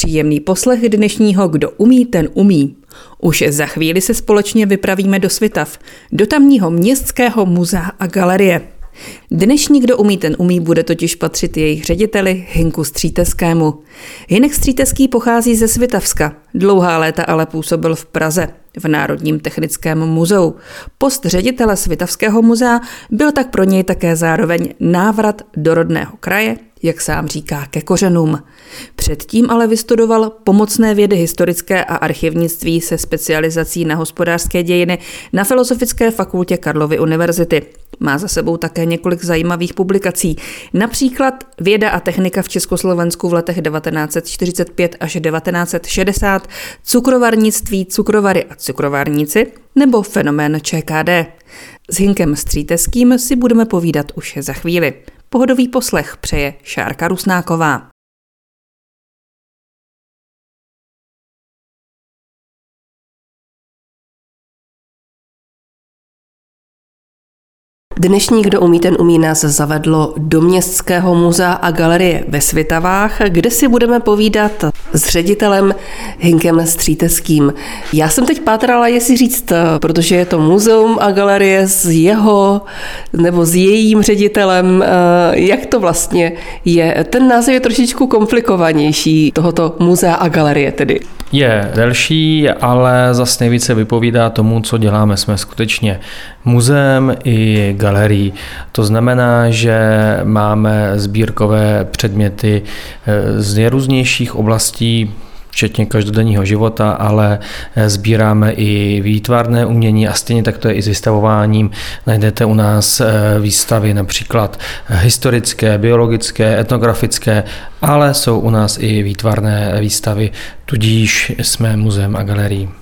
příjemný poslech dnešního Kdo umí, ten umí. Už za chvíli se společně vypravíme do Svitav, do tamního městského muzea a galerie. Dnešní Kdo umí, ten umí bude totiž patřit jejich řediteli Hinku Stříteskému. Hinek Stříteský pochází ze Svitavska, dlouhá léta ale působil v Praze v Národním technickém muzeu. Post ředitele Svitavského muzea byl tak pro něj také zároveň návrat do rodného kraje, jak sám říká, ke kořenům. Předtím ale vystudoval pomocné vědy historické a archivnictví se specializací na hospodářské dějiny na Filozofické fakultě Karlovy univerzity. Má za sebou také několik zajímavých publikací, například Věda a technika v Československu v letech 1945 až 1960, cukrovarnictví, cukrovary a cukrovarníci nebo fenomén ČKD. S Hinkem Stříteským si budeme povídat už za chvíli. Pohodový poslech přeje Šárka Rusnáková. Dnešní Kdo umí, ten umí nás zavedlo do Městského muzea a galerie ve Svitavách, kde si budeme povídat s ředitelem Hinkem Stříteským. Já jsem teď pátrala, jestli říct, protože je to muzeum a galerie s jeho nebo s jejím ředitelem, jak to vlastně je. Ten název je trošičku komplikovanější tohoto muzea a galerie tedy. Je delší, ale zase nejvíce vypovídá tomu, co děláme. Jsme skutečně muzeem i galerií. To znamená, že máme sbírkové předměty eh, z nejrůznějších oblastí včetně každodenního života, ale eh, sbíráme i výtvarné umění a stejně tak to je i s vystavováním. Najdete u nás eh, výstavy například historické, biologické, etnografické, ale jsou u nás i výtvarné výstavy, tudíž jsme muzeem a galerií.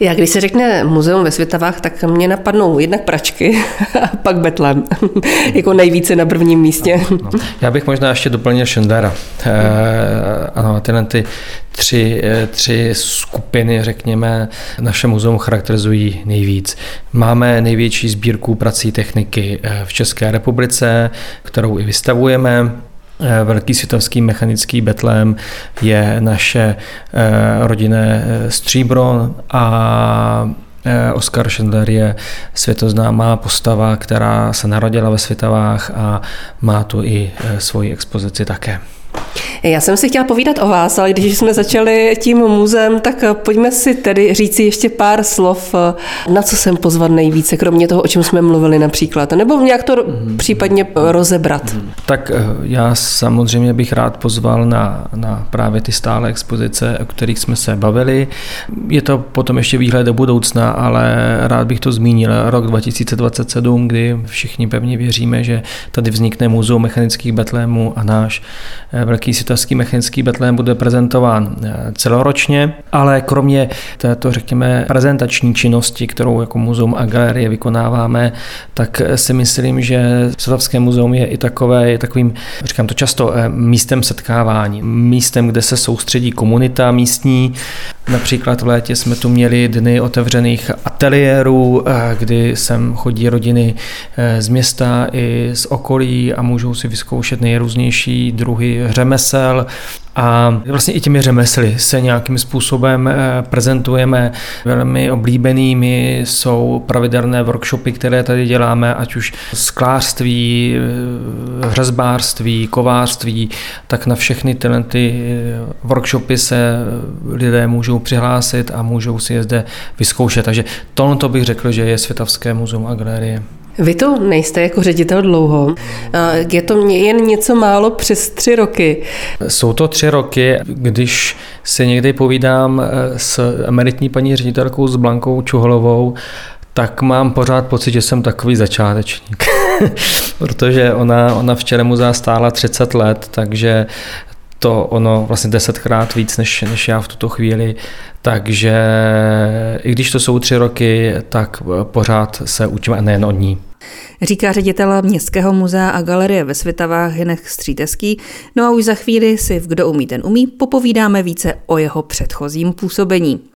Já když se řekne muzeum ve Světavách, tak mě napadnou jednak pračky a pak Betlem, jako nejvíce na prvním místě. No, no. Já bych možná ještě doplnil Schindlera. E, ano, tyhle ty tři, eh, tři skupiny, řekněme, naše muzeum charakterizují nejvíc. Máme největší sbírku prací techniky eh, v České republice, kterou i vystavujeme. Eh, velký světovský mechanický betlém je naše eh, rodinné eh, stříbro a Oskar Schindler je světoznámá postava, která se narodila ve Světavách a má tu i svoji expozici také. Já jsem si chtěla povídat o vás, ale když jsme začali tím muzeem, tak pojďme si tedy říci ještě pár slov, na co jsem pozvat nejvíce, kromě toho, o čem jsme mluvili například, nebo nějak to mm-hmm. případně rozebrat. Mm-hmm. Tak eh, já samozřejmě bych rád pozval na, na právě ty stále expozice, o kterých jsme se bavili. Je to potom ještě výhled do budoucna, ale rád bych to zmínil. Rok 2027, kdy všichni pevně věříme, že tady vznikne muzeum mechanických betlémů a náš eh, velký světovský mechanický betlém bude prezentován eh, celoročně, ale kromě této, řekněme, prezentační činnosti, kterou jako muzeum a galerie vykonáváme, tak si myslím, že Světovské muzeum je i takové, je takovým, říkám to často, eh, místem setkávání, místem, kde se soustředí komunita místní. Například v létě jsme tu měli dny otevřených ateliérů, eh, kdy sem chodí rodiny z města i z okolí a můžou si vyzkoušet nejrůznější druhy řemesel a vlastně i těmi řemesly se nějakým způsobem eh, prezentujeme. Velmi oblíbenými jsou pravidelné workshopy, které tady děláme, ať už sklářství, eh, hřezbářství, kovářství, tak na všechny tyhle ty eh, workshopy se lidé můžou přihlásit a můžou si je zde vyzkoušet. Takže tohle bych řekl, že je Světavské muzeum a galerie. Vy to nejste jako ředitel dlouho. Je to jen něco málo přes tři roky. Jsou to tři roky, když se někdy povídám eh, s emeritní paní ředitelkou s Blankou Čuholovou, tak mám pořád pocit, že jsem takový začátečník. Protože ona, ona v Čeremu zastála 30 let, takže to ono vlastně desetkrát víc než, než já v tuto chvíli, takže i když to jsou tři roky, tak pořád se učím a nejen od ní. Říká ředitel Městského muzea a galerie ve Svitavách Hinek Stříteský. No a už za chvíli si v Kdo umí, ten umí popovídáme více o jeho předchozím působení.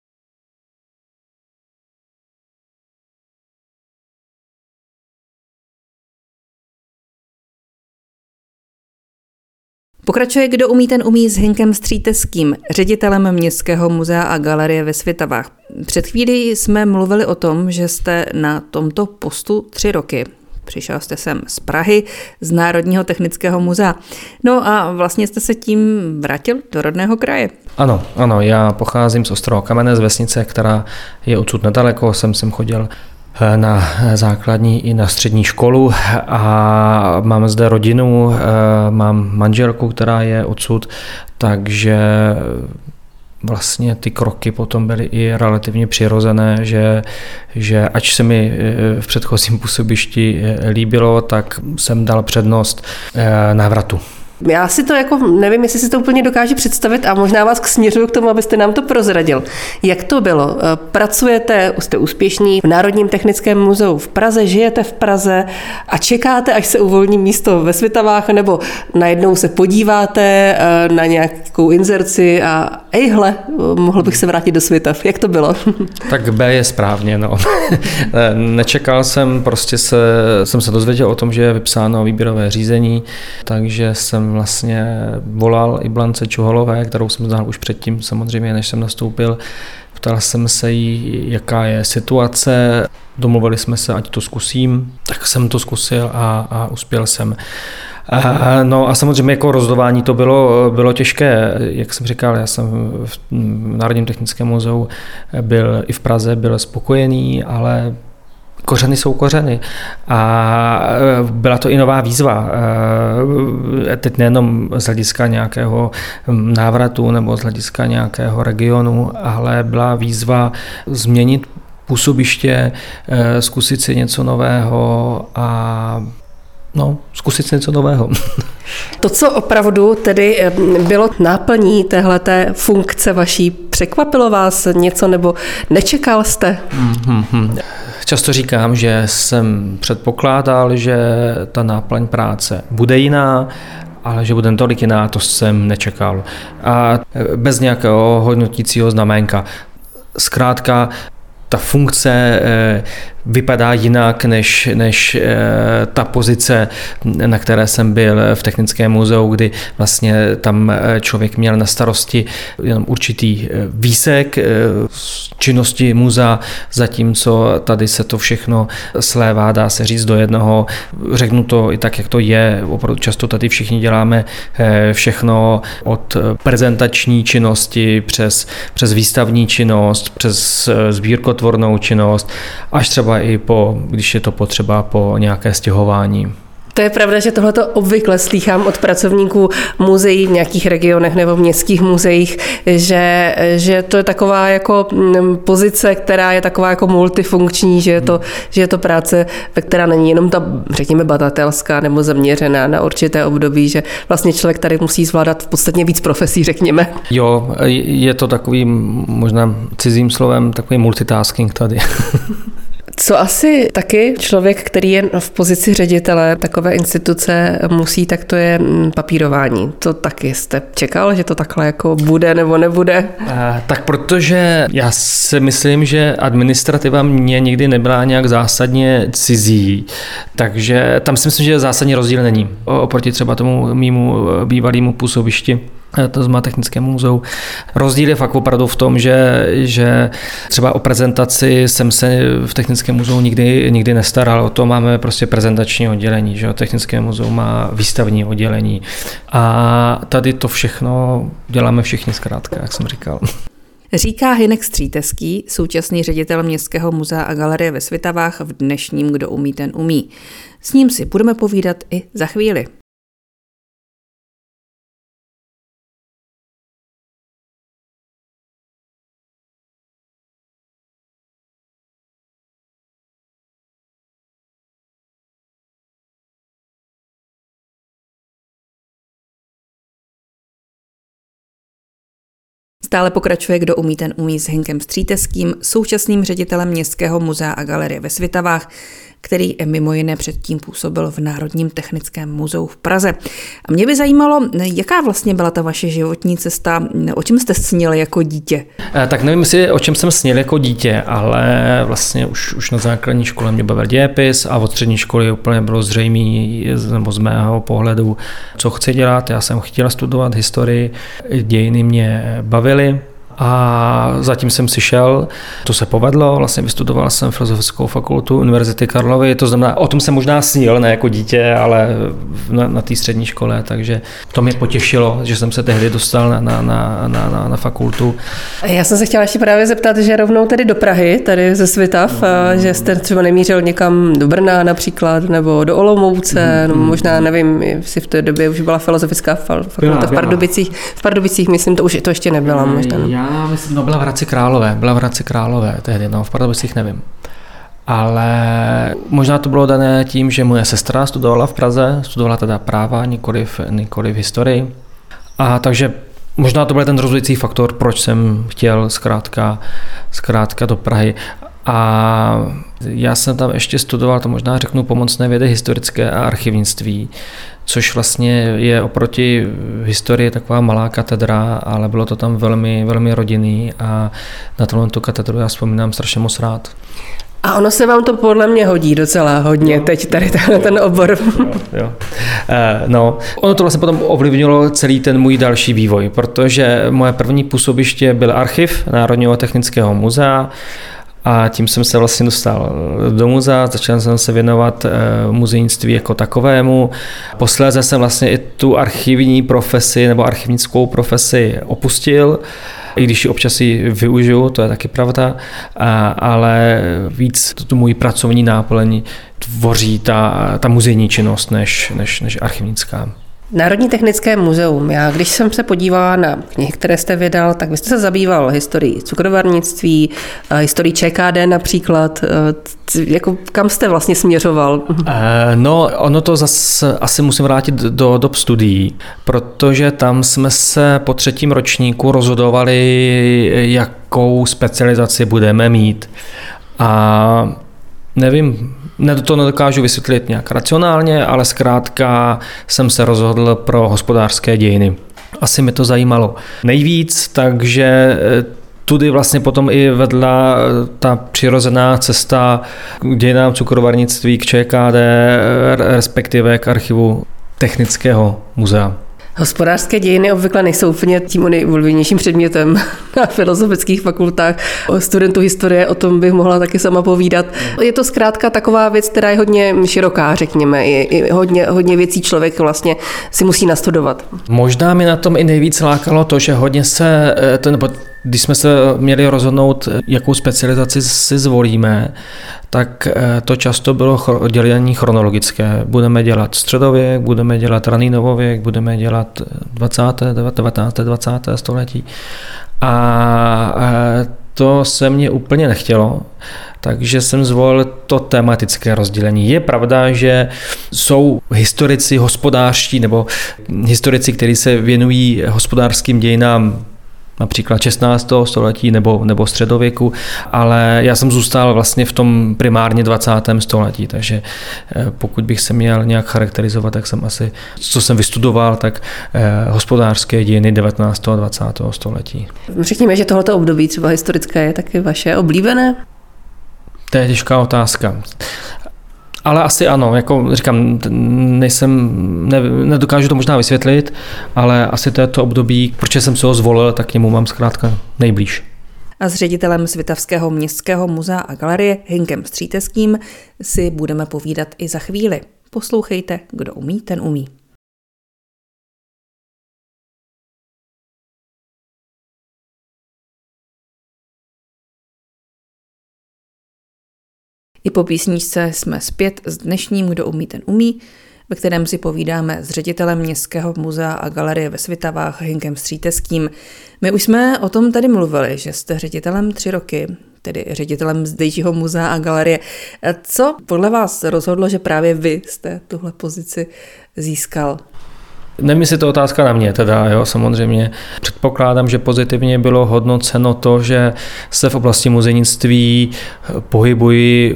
Pokračuje Kdo umí, ten umí s Hinkem Stříteským, ředitelem Městského muzea a galerie ve Svitavách. Před chvíli jsme mluvili o tom, že jste na tomto postu tři roky. Přišel jste sem z Prahy, z Národního technického muzea. No a vlastně jste se tím vrátil do rodného kraje. Ano, ano, já pocházím z Ostrova Kamene, z vesnice, která je odsud nedaleko, jsem sem chodil na základní i na střední školu a mám zde rodinu, eh, mám manželku, která je odsud, takže vlastně ty kroky potom byly i relativně přirozené, že, že ač se mi eh, v předchozím působišti líbilo, tak jsem dal přednost návratu. Já si to jako, nevím, jestli si to úplně dokáže představit a možná vás směřuju k tomu, abyste nám to prozradil. Jak to bylo? Eh, pracujete, jste úspěšní v Národním technickém muzeu v Praze, žijete v Praze a čekáte, až se uvolní místo ve Světavách, nebo najednou se podíváte eh, na nějakou inzerci a ejhle, mohl bych se vrátit do Světav. Jak to bylo? Tak B je správně, no. Nečekal jsem, prostě se, jsem se dozvěděl o tom, že je vypsáno výběrové řízení, takže jsem vlastně volal i Blance Čuholové, kterou jsem znal už předtím samozřejmě, než jsem nastoupil. Ptal jsem se jí, jaká je situace, domluvili jsme se, ať to zkusím, tak jsem to zkusil a, a uspěl jsem. A, no a samozřejmě jako rozdování to bylo, bylo těžké, jak jsem říkal, já jsem v Národním technickém muzeu byl i v Praze, byl spokojený, ale kořeny jsou kořeny. A e, byla to i nová výzva. E, teď nejenom z hlediska nějakého návratu nebo z hlediska nějakého regionu, ale byla výzva změnit působiště, e, zkusit si něco nového a no, zkusit si něco nového. To, co opravdu tedy bylo náplní téhleté funkce vaší, překvapilo vás něco nebo nečekal jste? Mm-hmm. Často říkám, že jsem předpokládal, že ta náplň práce bude jiná, ale že bude tolik jiná, to jsem nečekal. A bez nějakého hodnotícího znamenka. Zkrátka, ta funkce eh, vypadá jinak než, než eh, ta pozice, na které jsem byl v Technickém muzeu, kdy vlastně tam eh, člověk měl na starosti jenom určitý výsek činnosti muzea, zatímco tady se to všechno slévá, dá se říct do jednoho. Řeknu to i tak, jak to je. Opravdu často tady všichni děláme všechno od prezentační činnosti přes, přes výstavní činnost, přes sbírkotvornou činnost, až třeba i po, když je to potřeba, po nějaké stěhování. To je pravda, že tohle obvykle slýchám od pracovníků muzeí v nějakých regionech nebo v městských muzeích, že, že to je taková jako mm, pozice, která je taková jako multifunkční, že je to, že je to práce, ve která není jenom ta, řekněme, badatelská nebo zaměřená na určité období, že vlastně člověk tady musí zvládat v podstatě víc profesí, řekněme. Jo, je to takový možná cizím slovem takový multitasking tady. Co asi taky člověk, který je v pozici ředitele takové instituce musí, tak to je mm, papírování. To taky jste čekal, že to takhle jako bude nebo nebude? A, tak protože já si myslím, že administrativa mě nikdy nebyla nějak zásadně cizí, takže tam si myslím, že zásadní rozdíl není oproti třeba tomu mýmu bývalému působišti to znamená Technickému muzeu. Rozdíl je fakt opravdu v tom, že, že třeba o prezentaci jsem se v Technickém muzeu nikdy, nikdy nestaral, o to máme prostě prezentační oddělení, že Technické muzeu má výstavní oddělení a tady to všechno děláme všichni zkrátka, jak jsem říkal. Říká Hinek Stříteský, současný ředitel Městského muzea a galerie ve Svitavách v dnešním Kdo umí, ten umí. S ním si budeme povídat i za chvíli. Stále pokračuje Kdo umí, ten umí s Hinkem Stříteským, současným ředitelem Městského muzea a galerie ve Svitavách, který mimo jiné předtím působil v Národním technickém muzeu v Praze. A mě by zajímalo, jaká vlastně byla ta vaše životní cesta, o čem jste snil jako dítě? Eh, tak nevím, jestli o čem jsem snil jako dítě, ale vlastně už, už na základní škole mě bavil dějepis a od střední školy úplně bylo zřejmé, nebo z mého pohledu, co chci dělat. Já jsem chtěl studovat historii, dějiny mě bavily, a zatím jsem si šel, to se povedlo, vlastně vystudoval jsem filozofickou fakultu Univerzity Karlovy, to znamená, o tom jsem možná snil, ne jako dítě, ale na, na té střední škole, takže to mě potěšilo, že jsem se tehdy dostal na, na, na, na, na fakultu. Já jsem se chtěla ještě právě zeptat, že rovnou tedy do Prahy, tady ze Svitav, no, že jste třeba nemířil někam do Brna například, nebo do Olomouce, mm, no, možná nevím, jestli v té době už byla filozofická fakulta v Pardubicích, v Pardubicích, myslím, to už to ještě nebyla možná. Já myslím, no byla v Hradci Králové, byla v Hradci Králové tehdy, no v Pardubicích nevím. Ale možná to bylo dané tím, že moje sestra studovala v Praze, studovala teda práva, nikoli v, nikoli v historii. A takže možná to byl ten rozhodující faktor, proč jsem chtěl zkrátka, zkrátka do Prahy. A já jsem tam ještě studoval, to možná řeknu, pomocné vědy historické a archivnictví, což vlastně je oproti historii taková malá katedra, ale bylo to tam velmi, velmi rodinný a na tohle katedru já vzpomínám strašně moc rád. A ono se vám to podle mě hodí docela hodně, no. teď tady ten, ten obor. Jo, jo. E, no, ono to vlastně potom ovlivnilo celý ten můj další vývoj, protože moje první působiště byl archiv Národního technického muzea, a tím jsem se vlastně dostal do muzea, začal jsem se věnovat eh, muzejnictví jako takovému. Posléze jsem vlastně i tu archivní profesi nebo archivnickou profesi opustil, i když ji občas ji využiju, to je taky pravda, ale víc tu můj pracovní náplň tvoří ta, ta muzejní činnost než, než, než archivnická. Národní technické muzeum. Já když jsem se podívala na knihy, které jste vydal, tak vy jste se zabýval historií cukrovarnictví, eh, historií ČKD například. Eh, jako, kam jste vlastně směřoval? Eh, no, ono to zase asi musím vrátit do dob studií, protože tam jsme se po třetím ročníku rozhodovali, jakou specializaci budeme mít. A nevím, to nedokážu vysvětlit nějak racionálně, ale zkrátka jsem se rozhodl pro hospodářské dějiny. Asi mi to zajímalo nejvíc, takže eh, tudy vlastně potom i vedla eh, ta přirozená cesta k dějinám cukrovarnictví, k ČKD, respektive k archivu Technického muzea. Hospodářské dějiny obvykle nejsou úplně tím nejoblíbenějším předmětem na filozofických fakultách. O studentu historie o tom bych mohla taky sama povídat. Je to zkrátka taková věc, která je hodně široká, řekněme. Je hodně, hodně věcí člověk vlastně si musí nastudovat. Možná mi na tom i nejvíc lákalo to, že hodně se, eh, ten, když jsme se měli rozhodnout, jakou specializaci si zvolíme, tak eh, to často bylo dělení chronologické. Budeme dělat středověk, budeme dělat raný novověk, budeme dělat 20., 19., 20. století. A eh, to se mně úplně nechtělo, takže jsem zvolil to tematické rozdělení. Je pravda, že jsou historici hospodářští nebo historici, kteří se věnují hospodářským dějinám například 16. století nebo, nebo středověku, ale já jsem zůstal vlastně v tom primárně 20. století, takže eh, pokud bych se měl nějak charakterizovat, tak jsem asi, co jsem vystudoval, tak eh, hospodářské dějiny 19. a 20. století. Řekněme, že tohoto období třeba historické je taky vaše oblíbené? To je těžká otázka. Ale asi ano, jako říkám, nejsem, ne, nedokážu to možná vysvětlit, ale asi to je to období, proč jsem se ho zvolil, tak k němu mám zkrátka nejblíž. A s ředitelem Svitavského městského muzea a galerie Hinkem Stříteským si budeme povídat i za chvíli. Poslouchejte, kdo umí, ten umí. I po písničce jsme zpět s dnešním Kdo umí, ten umí, ve kterém si povídáme s ředitelem Městského muzea a galerie ve Svitavách Hinkem Stříteským. My už jsme o tom tady mluvili, že jste ředitelem tři roky, tedy ředitelem zdejšího muzea a galerie. Co podle vás rozhodlo, že právě vy jste tuhle pozici získal? Nevím, jestli to otázka na mě, teda jo, samozřejmě. Předpokládám, že pozitivně bylo hodnoceno to, že se v oblasti muzejnictví pohybují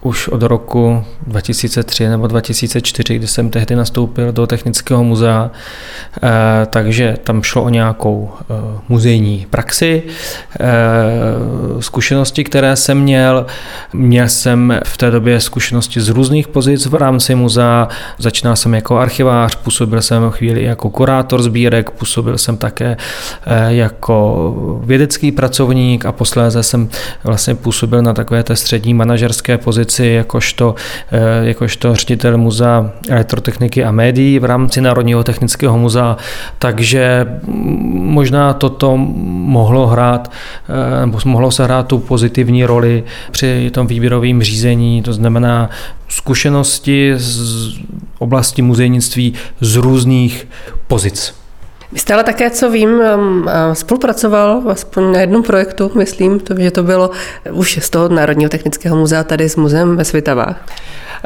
už od roku 2003 nebo 2004, kdy jsem tehdy nastoupil do Technického muzea, eh, takže tam šlo o nějakou eh, muzejní praxi, eh, zkušenosti, které jsem měl. Měl jsem v té době zkušenosti z různých pozic v rámci muzea. Začínal jsem jako archivář, působil jsem chvíli jako kurátor sbírek, působil jsem také jako vědecký pracovník a posléze jsem vlastně působil na takové té střední manažerské pozici pozici jakožto, eh, jakožto ředitel muzea elektrotechniky a médií v rámci Národního technického muzea, takže možná toto mohlo hrát, eh, nebo mohlo se hrát tu pozitivní roli při tom výběrovém řízení, to znamená zkušenosti z oblasti muzejnictví z různých pozic. Vy jste ale také, co vím, um, spolupracoval aspoň na jednom projektu, myslím, to, že to bylo už z toho Národního technického muzea tady s muzeem ve Svitavách.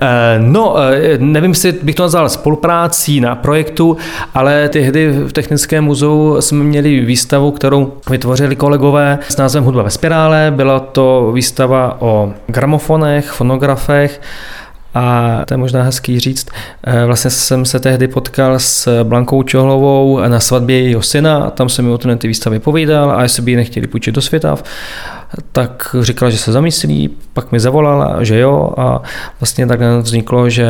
Eh, no, eh, nevím, jestli bych to nazval spoluprácí na projektu, ale tehdy v Technickém muzeu jsme měli výstavu, kterou vytvořili kolegové s názvem Hudba ve spirále. Byla to výstava o gramofonech, fonografech a to je možná hezký říct. Eh, vlastně jsem se tehdy potkal s Blankou Čohlovou na svatbě jejího syna tam jsem mi o tom ty výstavy povídal a jestli by ji nechtěli půjčit do světa, tak říkala, že se zamyslí, pak mi zavolala, že jo a vlastně tak vzniklo, že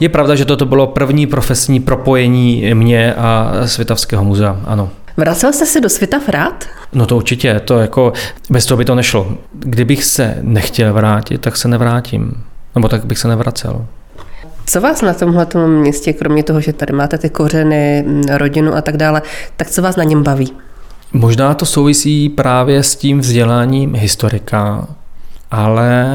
je pravda, že toto bylo první profesní propojení mě a Světavského muzea, ano. Vracel jste se do světa rád? No to určitě, to jako, bez toho by to nešlo. Kdybych se nechtěl vrátit, tak se nevrátím. Nebo tak bych se nevracel. Co vás na tomhle městě, kromě toho, že tady máte ty kořeny, rodinu a tak dále, tak co vás na něm baví? Možná to souvisí právě s tím vzděláním historika, ale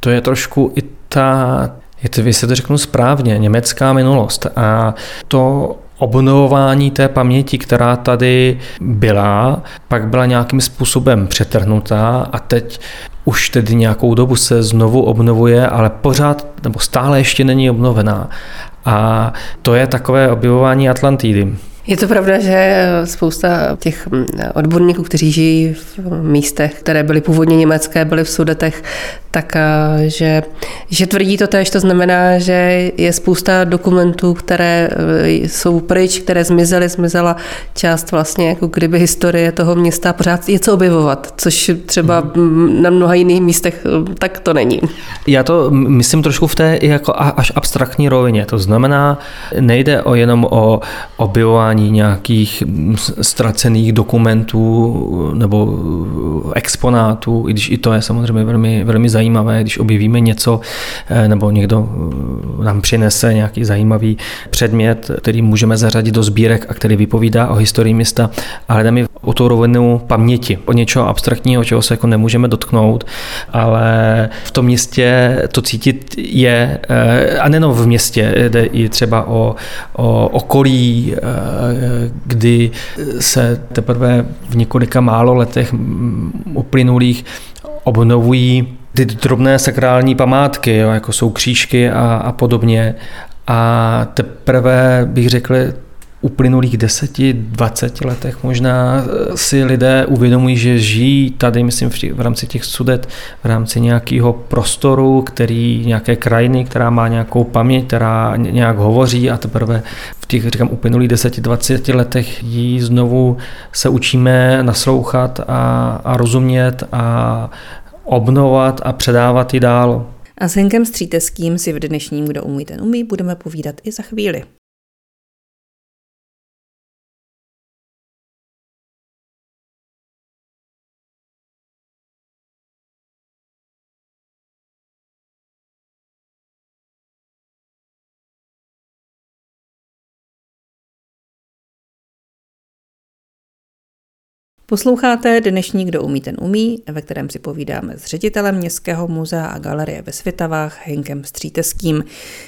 to je trošku i ta, je to, se to řeknu správně, německá minulost. A to obnovování té paměti, která tady byla, pak byla nějakým způsobem přetrhnutá a teď už tedy nějakou dobu se znovu obnovuje, ale pořád nebo stále ještě není obnovená. A to je takové objevování Atlantidy. Je to pravda, že spousta těch mm, odborníků, kteří žijí v místech, které byly původně německé, byly v Sudetech, tak že, že tvrdí to tež, to znamená, že je spousta dokumentů, které e, jsou pryč, které zmizely, zmizela část vlastně jako kdyby historie toho města pořád je co objevovat, což třeba hmm. na mnoha jiných místech e, tak to není. Já to myslím trošku v té jako až abstraktní rovině, to znamená, nejde o jenom o objevování nějakých ztracených dokumentů nebo exponátů, i když i to je samozřejmě velmi, velmi zajímavé, když objevíme něco, eh, nebo někdo eh, nám přinese nějaký zajímavý předmět, který můžeme zařadit do sbírek a který vypovídá o historii města, ale jde mi o tu rovinu paměti, o něčeho abstraktního, čeho se jako nemůžeme dotknout, ale v tom městě to cítit je, eh, a nejenom v městě, jde i třeba o, o okolí, kdy se teprve v několika málo letech uplynulých obnovují ty drobné sakrální památky, jako jsou křížky a, a podobně. A teprve bych řekl, uplynulých deseti, dvaceti letech možná si lidé uvědomují, že žijí tady, myslím, v, rámci těch sudet, v rámci nějakého prostoru, který, nějaké krajiny, která má nějakou paměť, která nějak hovoří a teprve v těch, říkám, uplynulých deseti, dvaceti letech jí znovu se učíme naslouchat a, a rozumět a obnovat a předávat ji dál. A s Henkem Stříteským si v dnešním Kdo umí, ten umí budeme povídat i za chvíli. Posloucháte dnešní Kdo umí, ten umí, ve kterém si povídáme s ředitelem Městského muzea a galerie ve Svitavách Henkem Stříteským.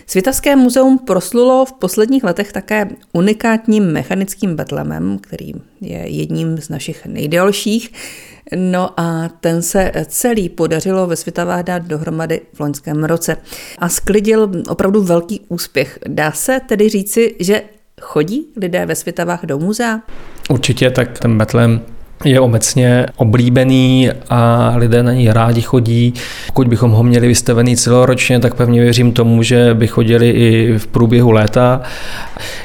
Svitavské muzeum proslulo v posledních letech také unikátním mechanickým betlemem, který je jedním z našich nejdelších. No a ten se celý podařilo ve Svitavách dát dohromady v loňském roce a sklidil opravdu velký úspěch. Dá se tedy říci, že chodí lidé ve Svitavách do muzea? Určitě, tak ten betlem je obecně oblíbený a lidé na něj rádi chodí. Pokud bychom ho měli vystavený celoročně, tak pevně věřím tomu, že by chodili i v průběhu léta.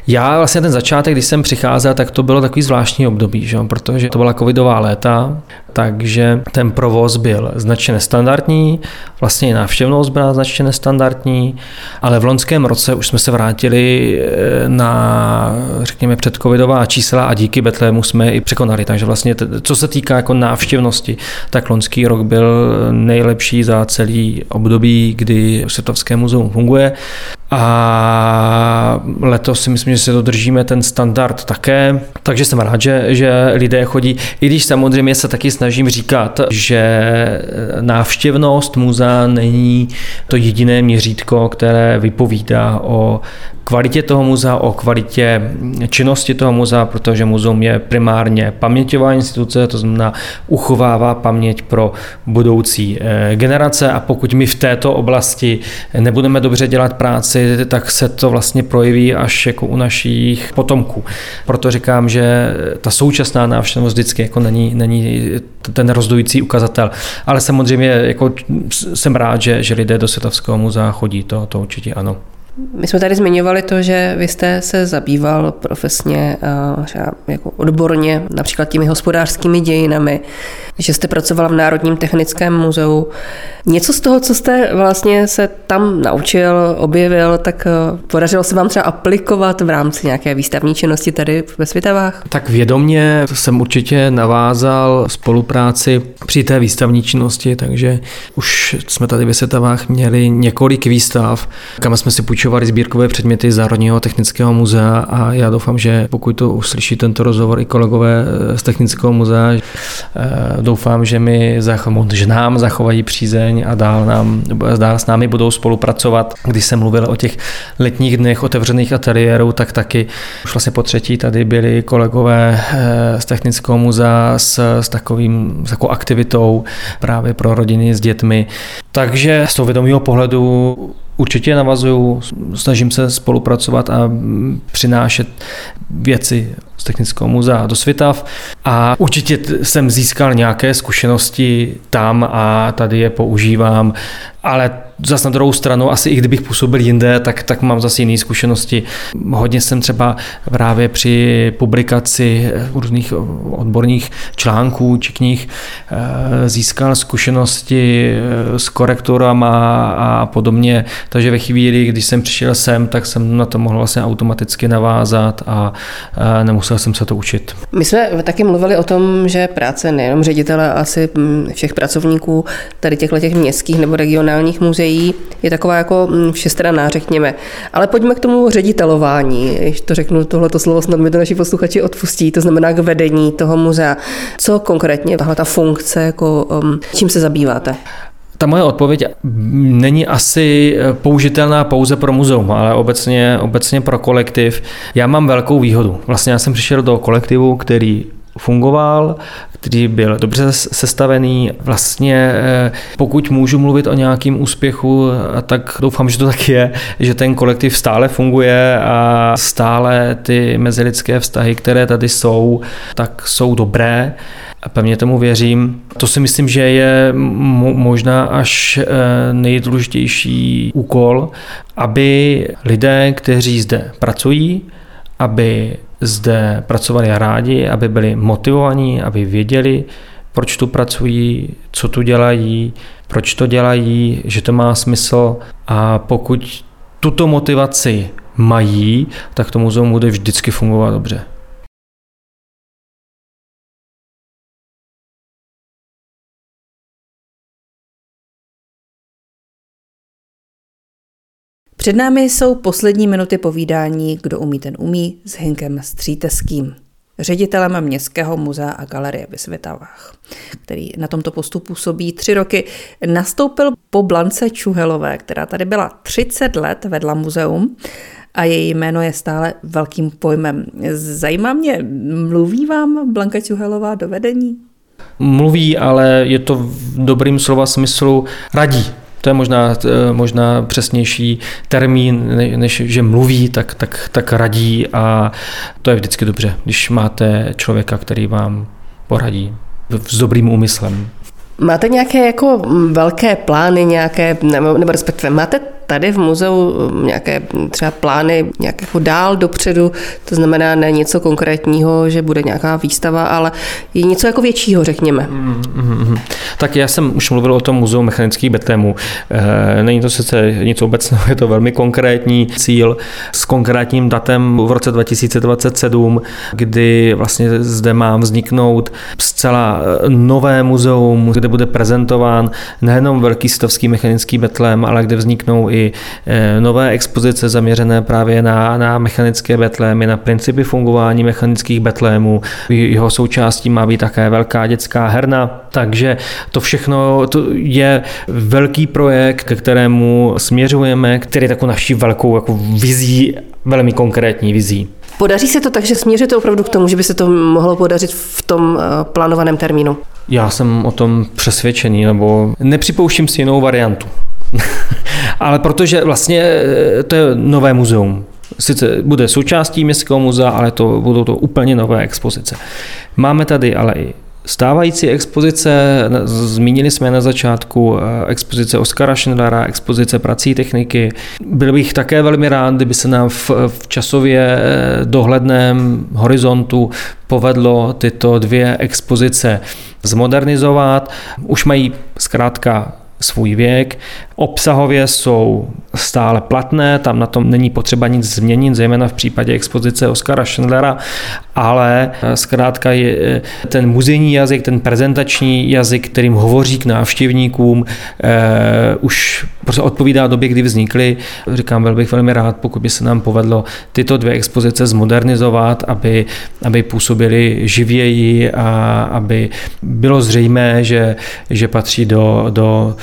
Já vlastně ten začátek, když jsem přicházel, tak to bylo takový zvláštní období, že? protože to byla covidová léta, takže ten provoz byl značně nestandardní, vlastně i návštěvnost byla značně nestandardní, ale v loňském roce už jsme se vrátili eh, na, řekněme, předcovidová čísla a díky Betlému jsme i překonali. Takže vlastně, co se týká jako návštěvnosti, tak loňský rok byl nejlepší za celý období, kdy Světovské muzeum funguje. A letos si myslím, že se dodržíme ten standard také, takže jsem rád, že, že lidé chodí, i když samozřejmě se taky snažím říkat, že návštěvnost muzea není to jediné měřítko, které vypovídá o kvalitě toho muzea, o kvalitě činnosti toho muzea, protože muzeum je primárně paměťová instituce, to znamená uchovává paměť pro budoucí eh, generace. A pokud my v této oblasti nebudeme dobře dělat práci, tak se to vlastně projeví až jako u našich potomků. Proto říkám, že ta současná návštěvnost vždycky jako není, není ten rozdující ukazatel. Ale samozřejmě jako jsem rád, že, že lidé do Světovského muzea chodí, to, to určitě ano. My jsme tady zmiňovali to, že vy jste se zabýval profesně, třeba jako odborně, například těmi hospodářskými dějinami, že jste pracoval v Národním technickém muzeu. Něco z toho, co jste vlastně se tam naučil, objevil, tak eh, podařilo se vám třeba aplikovat v rámci nějaké výstavní činnosti tady ve Světavách? Tak vědomně jsem určitě navázal spolupráci při té výstavní činnosti, takže už jsme tady ve Světavách měli několik výstav, kam jsme si půjčovali sbírkové předměty z Národního technického muzea a já doufám, že pokud to uslyší tento rozhovor i kolegové z Technického muzea, eh, doufám, že, mi, že nám zachovají přízeň a dál, nám, dál s námi budou spolupracovat. Když jsem mluvil o těch letních dnech otevřených ateliérů, tak taky už vlastně po třetí tady byli kolegové eh, z Technického muzea s, s, takovým, s takovou aktivitou právě pro rodiny s dětmi. Takže z toho vědomého pohledu Určitě navazuju, snažím se spolupracovat a přinášet věci z Technického muzea do Svitav a určitě jsem získal nějaké zkušenosti tam a tady je používám, ale Zas na druhou stranu, asi i kdybych působil jinde, tak, tak mám zase jiné zkušenosti. Hodně jsem třeba právě při publikaci různých odborných článků či knih eh, získal zkušenosti eh, s korektorama a podobně. Takže ve chvíli, když jsem přišel sem, tak jsem na to mohl vlastně automaticky navázat a eh, nemusel jsem se to učit. My jsme taky mluvili o tom, že práce nejenom ředitele, asi hm, všech pracovníků tady těchto těch městských nebo regionálních muzeí je taková jako mm, všestranná, řekněme. Ale pojďme k tomu ředitelování. Když to řeknu tohleto slovo, snad mi to naši posluchači odpustí, to znamená k vedení toho muzea. Co konkrétně tahle ta funkce, jako, um, čím se zabýváte? Ta moje odpověď není asi použitelná pouze pro muzeum, ale obecně, obecně pro kolektiv. Já mám velkou výhodu. Vlastně já jsem přišel do kolektivu, který fungoval, který byl dobře sestavený. Vlastně eh, pokud můžu mluvit o nějakým úspěchu, tak doufám, že to tak je, že ten kolektiv stále funguje a stále ty mezilidské vztahy, které tady jsou, tak jsou dobré. A pevně tomu věřím. To si myslím, že je možná až eh, nejdůležitější úkol, aby lidé, kteří zde pracují, aby zde pracovali rádi, aby byli motivovaní, aby věděli, proč tu pracují, co tu dělají, proč to dělají, že to má smysl a pokud tuto motivaci mají, tak to muzeum bude vždycky fungovat dobře. Před námi jsou poslední minuty povídání Kdo umí, ten umí s Hinkem Stříteským, ředitelem Městského muzea a galerie ve Světavách, který na tomto postu působí tři roky. Nastoupil po Blance Čuhelové, která tady byla 30 let vedla muzeum a její jméno je stále velkým pojmem. Zajímá mě, mluví vám Blanka Čuhelová do vedení? Mluví, ale je to v dobrým slova smyslu radí to je možná, eh, možná přesnější termín, než že mluví, tak, tak, tak radí a to je vždycky dobře, když máte člověka, který vám poradí s dobrým úmyslem. Máte nějaké jako velké plány, nějaké, nebo, nebo respektive máte tady v muzeu nějaké třeba plány nějak jako dál dopředu, to znamená ne něco konkrétního, že bude nějaká výstava, ale i něco jako většího, řekněme. Mm-hmm. Tak já jsem už mluvil o tom muzeu mechanických betémů. E, není to sice nic obecného, je to velmi konkrétní cíl s konkrétním datem v roce 2027, kdy vlastně zde má vzniknout zcela nové muzeum, kde bude prezentován nejenom velký stovský mechanický betlém, ale kde vzniknou eh, nové expozice zaměřené právě na, na mechanické betlémy, na principy fungování mechanických betlémů. Jeho součástí má být také velká dětská herna, takže to všechno to je velký projekt, ke kterému směřujeme, který je takovou naší velkou jako vizí, velmi konkrétní vizí. Podaří se to tak, že směřujete opravdu k tomu, že by se to mohlo podařit v tom eh, plánovaném termínu? Já jsem o tom přesvědčený, nebo nepřipouštím si jinou variantu. Ale protože vlastně eh, to je nové muzeum. Sice bude součástí Městského muzea, ale to budou to úplně nové expozice. Máme tady ale i Stávající expozice, zmínili jsme na začátku eh, expozice Oskara Schindlera, expozice prací techniky. Byl bych také velmi rád, kdyby se nám v, v časově eh, dohledném horizontu povedlo tyto dvě expozice zmodernizovat. Už mají zkrátka svůj věk. Obsahově jsou stále platné, tam na tom není potřeba nic změnit, zejména v případě expozice Oskara Schindlera, ale eh, zkrátka je eh, ten muzejní jazyk, ten prezentační jazyk, kterým hovoří k návštěvníkům, eh, už prostě odpovídá době, kdy vznikly. Říkám, byl bych velmi rád, pokud by se nám povedlo tyto dvě expozice zmodernizovat, aby, aby působily živěji a aby bylo zřejmé, že, že patří do, do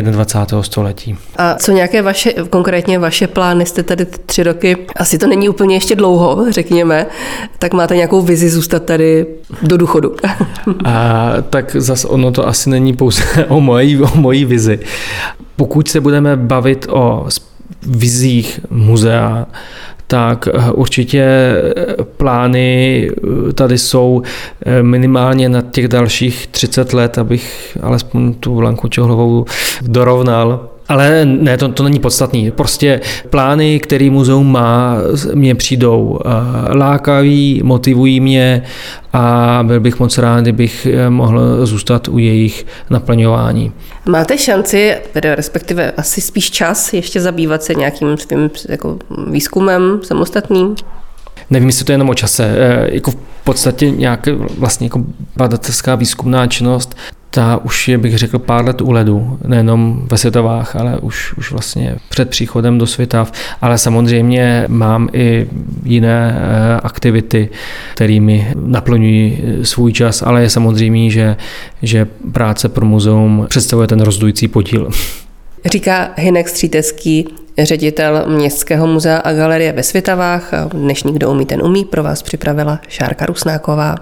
21. století. A co nějaké vaše, konkrétně vaše plány, jste tady tři roky, asi to není úplně ještě dlouho, řekněme, tak máte nějakou vizi zůstat tady do důchodu? A, tak zase ono to asi není pouze o mojí, o mojí vizi. Pokud se budeme bavit o vizích muzea, tak eh, určitě eh, plány eh, tady jsou minimálně na těch dalších 30 let, abych alespoň tu Blanku Čohlovou dorovnal. Ale ne, to, to není podstatný. Prostě plány, který muzeum má, mě přijdou lákaví, motivují mě a byl bych moc rád, kdybych mohl zůstat u jejich naplňování. Máte šanci, tedy respektive asi spíš čas, ještě zabývat se nějakým svým jako výzkumem samostatným? Nevím, jestli to je jenom o čase. E, jako v podstatě nějaká vlastně jako badatelská výzkumná činnost ta už je, bych řekl, pár let u ledu, nejenom ve světovách, ale už, už vlastně před příchodem do světa. Ale samozřejmě mám i jiné eh, aktivity, kterými naplňují eh, svůj čas, ale je samozřejmě, že, že práce pro muzeum představuje ten rozdující podíl. Říká Hinek Střítecký, ředitel Městského muzea a galerie ve Světavách. Dnešní Kdo umí, ten umí pro vás připravila Šárka Rusnáková.